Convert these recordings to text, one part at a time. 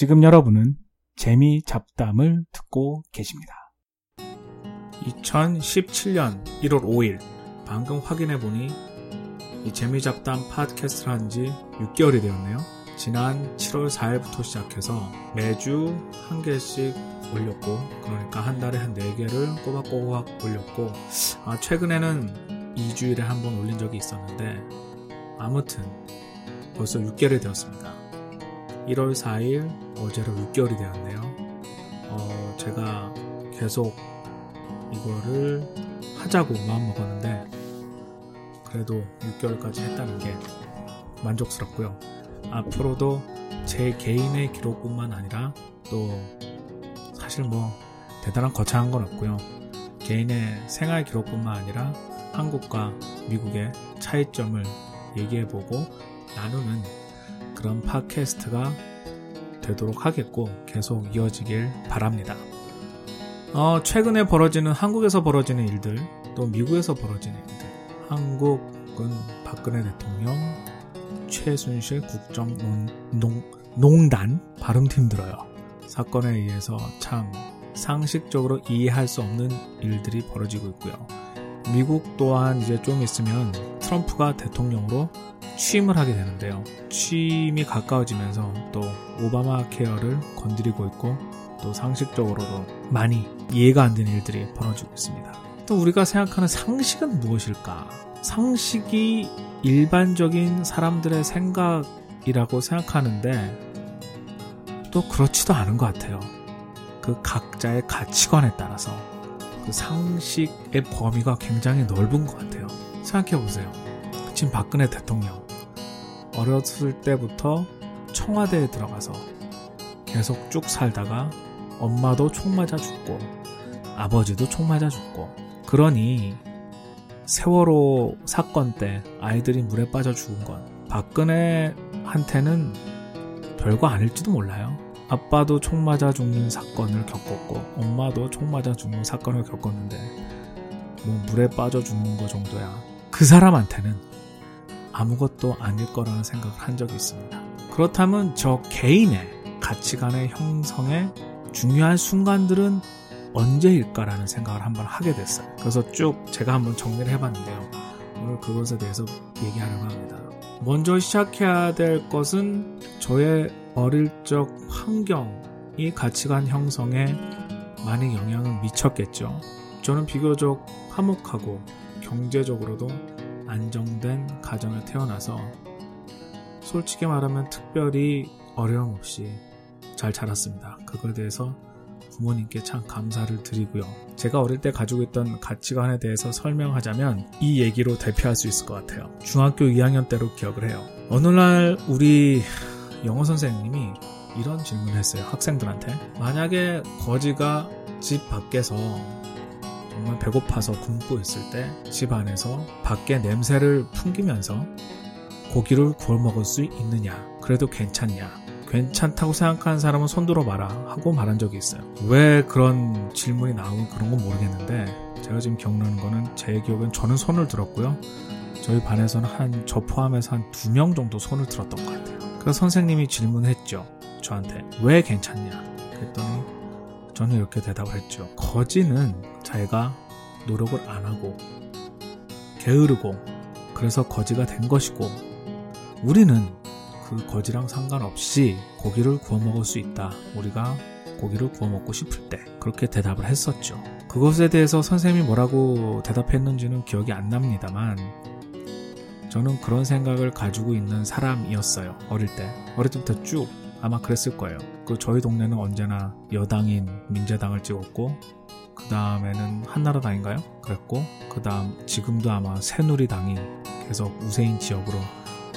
지금 여러분은 재미 잡담을 듣고 계십니다. 2017년 1월 5일 방금 확인해 보니 이 재미 잡담 팟캐스트를 한 지 6개월이 되었네요. 지난 7월 4일부터 시작해서 매주 한 개씩 올렸고 그러니까 한 달에 한 4개를 꼬박꼬박 올렸고 아, 최근에는 2주일에 한 번 올린 적이 있었는데 아무튼 벌써 6개월이 되었습니다. 1월 4일 어제로 6개월이 되었네요. 어, 제가 계속 이거를 하자고 마음 먹었는데 그래도 6개월까지 했다는 게 만족스럽고요. 앞으로도 제 개인의 기록뿐만 아니라 또 사실 뭐 대단한 거창한 건 없고요. 개인의 생활 기록뿐만 아니라 한국과 미국의 차이점을 얘기해보고 나누는 그런 팟캐스트가 되도록 하겠고 계속 이어지길 바랍니다. 어, 최근에 벌어지는 한국에서 벌어지는 일들 또 미국에서 벌어지는 일들 한국은 박근혜 대통령 최순실 국정농단 발음 힘들어요. 사건에 의해서 참 상식적으로 이해할 수 없는 일들이 벌어지고 있고요. 미국 또한 이제 좀 있으면 트럼프가 대통령으로 취임을 하게 되는데요. 취임이 가까워지면서 또 오바마 케어를 건드리고 있고 또 상식적으로도 많이 이해가 안 되는 일들이 벌어지고 있습니다. 또 우리가 생각하는 상식은 무엇일까? 상식이 일반적인 사람들의 생각이라고 생각하는데 또 그렇지도 않은 것 같아요. 그 각자의 가치관에 따라서 그 상식의 범위가 굉장히 넓은 것 같아요. 생각해 보세요. 지금 박근혜 대통령 어렸을 때부터 청와대에 들어가서 계속 쭉 살다가 엄마도 총 맞아 죽고 아버지도 총 맞아 죽고 그러니 세월호 사건 때 아이들이 물에 빠져 죽은 건 박근혜한테는 별거 아닐지도 몰라요. 아빠도 총 맞아 죽는 사건을 겪었고 엄마도 총 맞아 죽는 사건을 겪었는데 뭐 물에 빠져 죽는 거 정도야. 그 사람한테는 아무것도 아닐 거라는 생각을 한 적이 있습니다. 그렇다면 저 개인의 가치관의 형성에 중요한 순간들은 언제일까라는 생각을 한번 하게 됐어요. 그래서 쭉 제가 한번 정리를 해봤는데요. 오늘 그것에 대해서 얘기하려고 합니다. 먼저 시작해야 될 것은 저의 어릴 적 환경이 가치관 형성에 많은 영향을 미쳤겠죠. 저는 비교적 화목하고 경제적으로도 안정된 가정에 태어나서 솔직히 말하면 특별히 어려움 없이 잘 자랐습니다. 그거에 대해서 부모님께 참 감사를 드리고요. 제가 어릴 때 가지고 있던 가치관에 대해서 설명하자면 이 얘기로 대표할 수 있을 것 같아요. 중학교 2학년 때로 기억을 해요. 어느 날 우리 영어 선생님이 이런 질문을 했어요. 학생들한테. 만약에 거지가 집 밖에서 정말 배고파서 굶고 있을 때 집 안에서 밖에 냄새를 풍기면서 고기를 구워 먹을 수 있느냐? 그래도 괜찮냐? 괜찮다고 생각하는 사람은 손들어 봐라 하고 말한 적이 있어요. 왜 그런 질문이 나오고 그런 건 모르겠는데 제가 지금 기억나는 거는 제 기억은 저는 손을 들었고요. 저희 반에서는 한 저 포함해서 한 두 명 정도 손을 들었던 것 같아요. 그래서 선생님이 질문했죠. 저한테 왜 괜찮냐? 그랬더니 저는 이렇게 대답을 했죠. 거지는 자기가 노력을 안 하고 게으르고 그래서 거지가 된 것이고 우리는 그 거지랑 상관없이 고기를 구워 먹을 수 있다. 우리가 고기를 구워 먹고 싶을 때 그렇게 대답을 했었죠. 그것에 대해서 선생님이 뭐라고 대답했는지는 기억이 안 납니다만 저는 그런 생각을 가지고 있는 사람이었어요. 어릴 때. 어릴 때부터 쭉 아마 그랬을 거예요. 그 저희 동네는 언제나 여당인 민재당을 찍었고 그 다음에는 한나라당인가요? 그랬고 그 다음 지금도 아마 새누리당이 계속 우세인 지역으로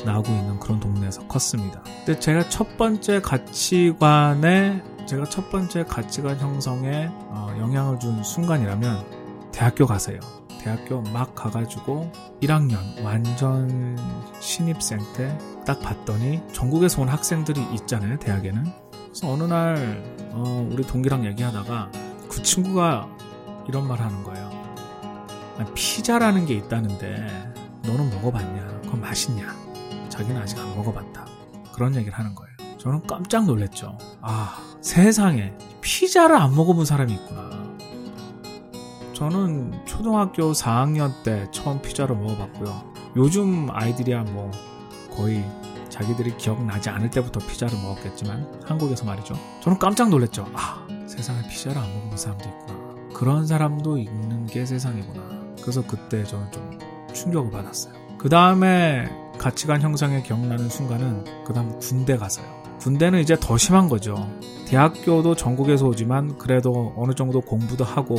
나오고 있는 그런 동네에서 컸습니다. 근데 제가 첫 번째 가치관에 제가 첫 번째 가치관 형성에 어, 영향을 준 순간이라면 대학교 가세요. 대학교 막 가가지고 1학년 완전 신입생 때 딱 봤더니 전국에서 온 학생들이 있잖아요 대학에는 그래서 어느 날 어, 우리 동기랑 얘기하다가 그 친구가 이런 말 하는 거예요 피자라는 게 있다는데 너는 먹어봤냐 그건 맛있냐 자기는 아직 안 먹어봤다 그런 얘기를 하는 거예요 저는 깜짝 놀랐죠. 아, 세상에 피자를 안 먹어본 사람이 있구나. 저는 초등학교 4학년 때 처음 피자를 먹어봤고요. 요즘 아이들이야 뭐 거의 자기들이 기억나지 않을 때부터 피자를 먹었겠지만 한국에서 말이죠. 저는 깜짝 놀랐죠. 아, 세상에 피자를 안 먹는 사람도 있구나. 그런 사람도 있는 게 세상이구나. 그래서 그때 저는 좀 충격을 받았어요. 그 다음에 가치관 형성에 기억나는 순간은 그 다음 군대 가서요. 군대는 이제 더 심한 거죠. 대학교도 전국에서 오지만 그래도 어느 정도 공부도 하고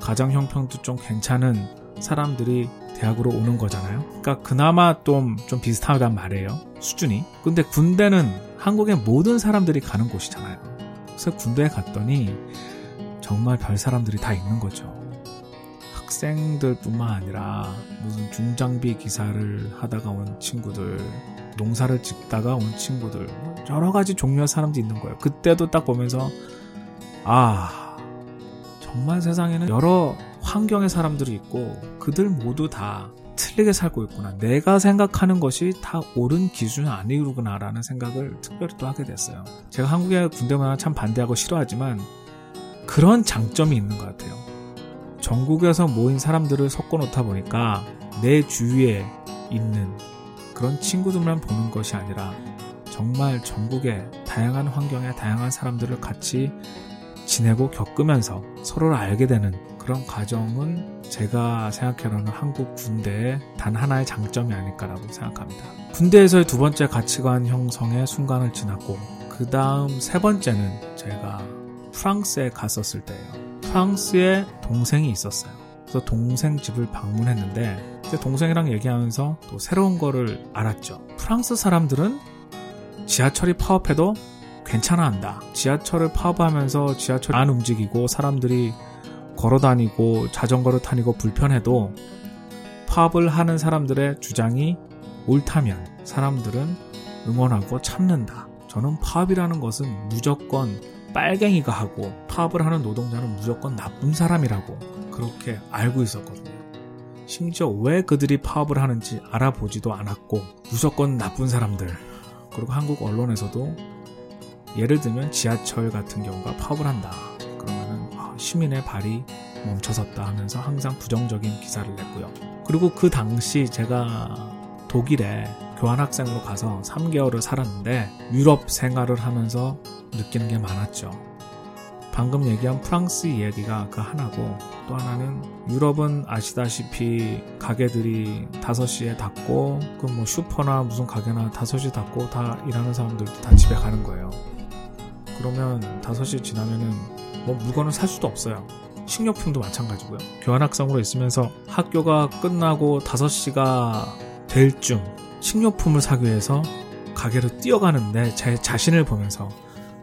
가정 형편도 좀 괜찮은 사람들이 대학으로 오는 거잖아요. 그러니까 그나마 좀, 좀 비슷하단 말이에요. 수준이. 근데 군대는 한국의 모든 사람들이 가는 곳이잖아요. 그래서 군대에 갔더니 정말 별 사람들이 다 있는 거죠. 학생들뿐만 아니라 무슨 중장비 기사를 하다가 온 친구들, 농사를 짓다가 온 친구들, 여러 가지 종류의 사람들이 있는 거예요. 그때도 딱 보면서 아 정말 세상에는 여러 환경의 사람들이 있고 그들 모두 다 틀리게 살고 있구나. 내가 생각하는 것이 다 옳은 기준이 아니구나라는 생각을 특별히 또 하게 됐어요. 제가 한국의 군대 문화 참 반대하고 싫어하지만 그런 장점이 있는 것 같아요. 전국에서 모인 사람들을 섞어 놓다 보니까 내 주위에 있는 그런 친구들만 보는 것이 아니라 정말 전국의 다양한 환경의 다양한 사람들을 같이 지내고 겪으면서 서로를 알게 되는 그런 과정은 제가 생각해놓는 한국 군대의 단 하나의 장점이 아닐까라고 생각합니다. 군대에서의 두 번째 가치관 형성의 순간을 지났고 그 다음 세 번째는 제가 프랑스에 갔었을 때예요. 프랑스에 동생이 있었어요. 그래서 동생 집을 방문했는데 동생이랑 얘기하면서 또 새로운 거를 알았죠. 프랑스 사람들은 지하철이 파업해도 괜찮아 한다. 지하철을 파업하면서 지하철 안 움직이고 사람들이 걸어 다니고 자전거를 타니고 불편해도 파업을 하는 사람들의 주장이 옳다면 사람들은 응원하고 참는다. 저는 파업이라는 것은 무조건 빨갱이가 하고 파업을 하는 노동자는 무조건 나쁜 사람이라고 그렇게 알고 있었거든요. 심지어 왜 그들이 파업을 하는지 알아보지도 않았고 무조건 나쁜 사람들 그리고 한국 언론에서도 예를 들면 지하철 같은 경우가 파업을 한다. 시민의 발이 멈춰섰다 하면서 항상 부정적인 기사를 냈고요. 그리고 그 당시 제가 독일에 교환학생으로 가서 3개월을 살았는데 유럽 생활을 하면서 느끼는 게 많았죠. 방금 얘기한 프랑스 이야기가 그 하나고 또 하나는 유럽은 아시다시피 가게들이 5시에 닫고 그 뭐 슈퍼나 무슨 가게나 5시 닫고 다 일하는 사람들도 다 집에 가는 거예요. 그러면 5시 지나면은 뭐 물건을 살 수도 없어요. 식료품도 마찬가지고요. 교환학생으로 있으면서 학교가 끝나고 5시가 될 쯤 식료품을 사기 위해서 가게로 뛰어가는데 제 자신을 보면서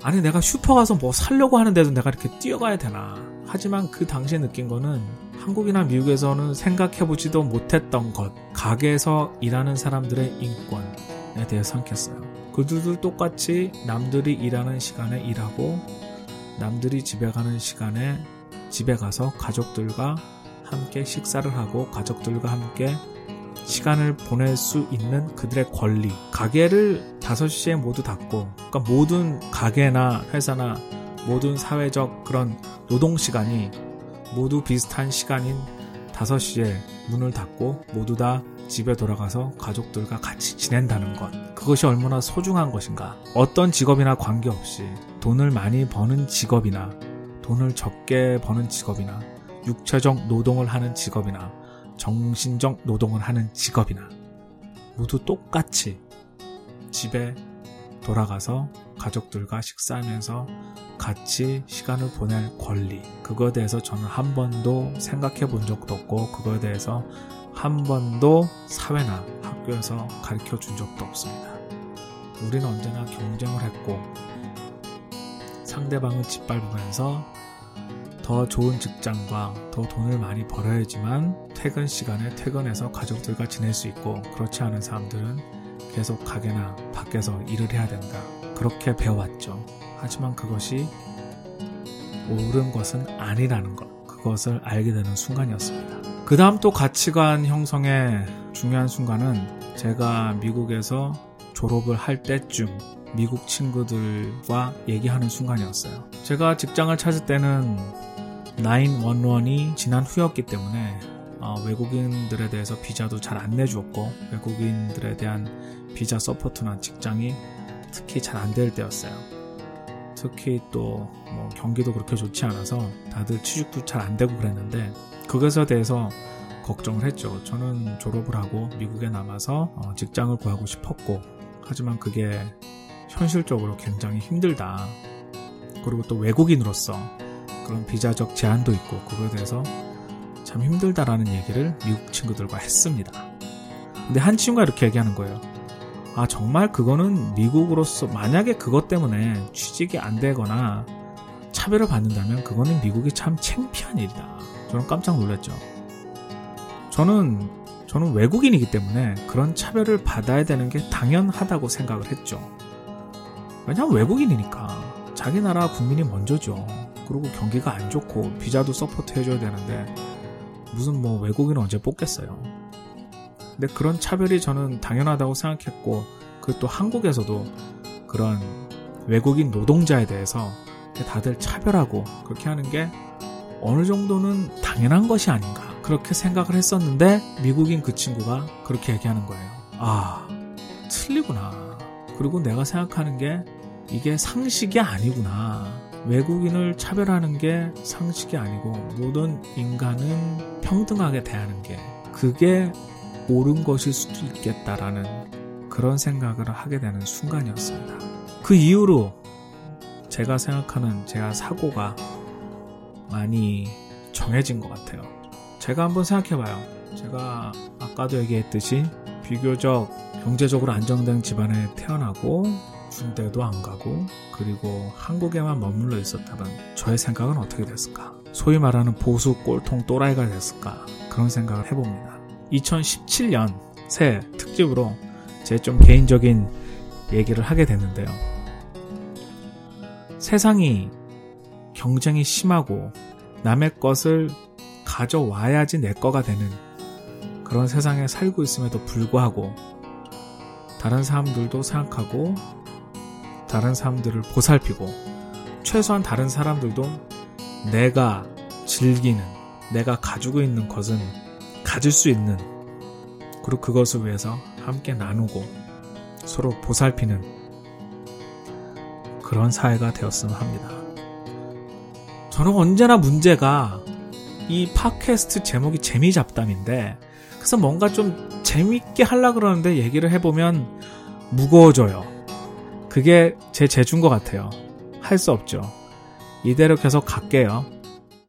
아니 내가 슈퍼 가서 뭐 살려고 하는데도 내가 이렇게 뛰어가야 되나 하지만 그 당시에 느낀 거는 한국이나 미국에서는 생각해보지도 못했던 것 가게에서 일하는 사람들의 인권에 대해서 생각했어요 그들도 똑같이 남들이 일하는 시간에 일하고 남들이 집에 가는 시간에 집에 가서 가족들과 함께 식사를 하고 가족들과 함께 시간을 보낼 수 있는 그들의 권리. 가게를 5시에 모두 닫고, 그러니까 모든 가게나 회사나 모든 사회적 그런 노동 시간이 모두 비슷한 시간인 5시에 문을 닫고 모두 다 집에 돌아가서 가족들과 같이 지낸다는 것. 그것이 얼마나 소중한 것인가. 어떤 직업이나 관계없이 돈을 많이 버는 직업이나 돈을 적게 버는 직업이나 육체적 노동을 하는 직업이나 정신적 노동을 하는 직업이나 모두 똑같이 집에 돌아가서 가족들과 식사하면서 같이 시간을 보낼 권리. 그거에 대해서 저는 한 번도 생각해 본 적도 없고, 그거에 대해서 한 번도 사회나 학교에서 가르쳐 준 적도 없습니다. 우리는 언제나 경쟁을 했고, 상대방을 짓밟으면서 더 좋은 직장과 더 돈을 많이 벌어야지만 퇴근 시간에 퇴근해서 가족들과 지낼 수 있고 그렇지 않은 사람들은 계속 가게나 밖에서 일을 해야 된다. 그렇게 배워왔죠. 하지만 그것이 옳은 것은 아니라는 것. 그것을 알게 되는 순간이었습니다. 그 다음 또 가치관 형성의 중요한 순간은 제가 미국에서 졸업을 할 때쯤 미국 친구들과 얘기하는 순간이었어요. 제가 직장을 찾을 때는 911이 지난 후였기 때문에 어, 외국인들에 대해서 비자도 잘 안 내주었고 외국인들에 대한 비자 support나 직장이 특히 잘 안 될 때였어요. 특히 또 뭐 경기도 그렇게 좋지 않아서 다들 취직도 잘 안 되고 그랬는데 그것에 대해서 걱정을 했죠. 저는 졸업을 하고 미국에 남아서 어, 직장을 구하고 싶었고 하지만 그게 현실적으로 굉장히 힘들다. 그리고 또 외국인으로서 그런 비자적 제한도 있고 그거에 대해서 참 힘들다라는 얘기를 미국 친구들과 했습니다. 근데 한 친구가 이렇게 얘기하는 거예요. 아, 정말 그거는 미국으로서 만약에 그것 때문에 취직이 안 되거나 차별을 받는다면 그거는 미국이 참 창피한 일이다. 저는 깜짝 놀랐죠. 저는 저는 외국인이기 때문에 그런 차별을 받아야 되는 게 당연하다고 생각을 했죠. 왜냐하면 외국인이니까 자기 나라 국민이 먼저죠. 그리고 경기가 안 좋고 비자도 support 해줘야 되는데 무슨 뭐 외국인은 언제 뽑겠어요. 근데 그런 차별이 저는 당연하다고 생각했고 그 또 한국에서도 그런 외국인 노동자에 대해서 다들 차별하고 그렇게 하는 게 어느 정도는 당연한 것이 아닌가 그렇게 생각을 했었는데 미국인 그 친구가 그렇게 얘기하는 거예요. 아 틀리구나. 그리고 내가 생각하는 게 이게 상식이 아니구나. 외국인을 차별하는 게 상식이 아니고 모든 인간은 평등하게 대하는 게 그게 옳은 것일 수도 있겠다라는 그런 생각을 하게 되는 순간이었습니다. 그 이후로 제가 생각하는 제가 사고가 많이 정해진 것 같아요. 제가 한번 생각해봐요. 제가 아까도 얘기했듯이 비교적 경제적으로 안정된 집안에 태어나고 군대도 안 가고 그리고 한국에만 머물러 있었다면 저의 생각은 어떻게 됐을까? 소위 말하는 보수 꼴통 또라이가 됐을까? 그런 생각을 해봅니다. 2017년 새 특집으로 제 좀 개인적인 얘기를 하게 됐는데요. 세상이 경쟁이 심하고 남의 것을 가져와야지 내 거가 되는 그런 세상에 살고 있음에도 불구하고 다른 사람들도 생각하고 다른 사람들을 보살피고 최소한 다른 사람들도 내가 즐기는 내가 가지고 있는 것은 가질 수 있는 그리고 그것을 위해서 함께 나누고 서로 보살피는 그런 사회가 되었으면 합니다. 저는 언제나 문제가 이 팟캐스트 제목이 재미잡담인데 그래서 뭔가 좀 재밌게 하려 그러는데 얘기를 해보면 무거워져요. 그게 제 재주인 것 같아요. 할 수 없죠. 이대로 계속 갈게요.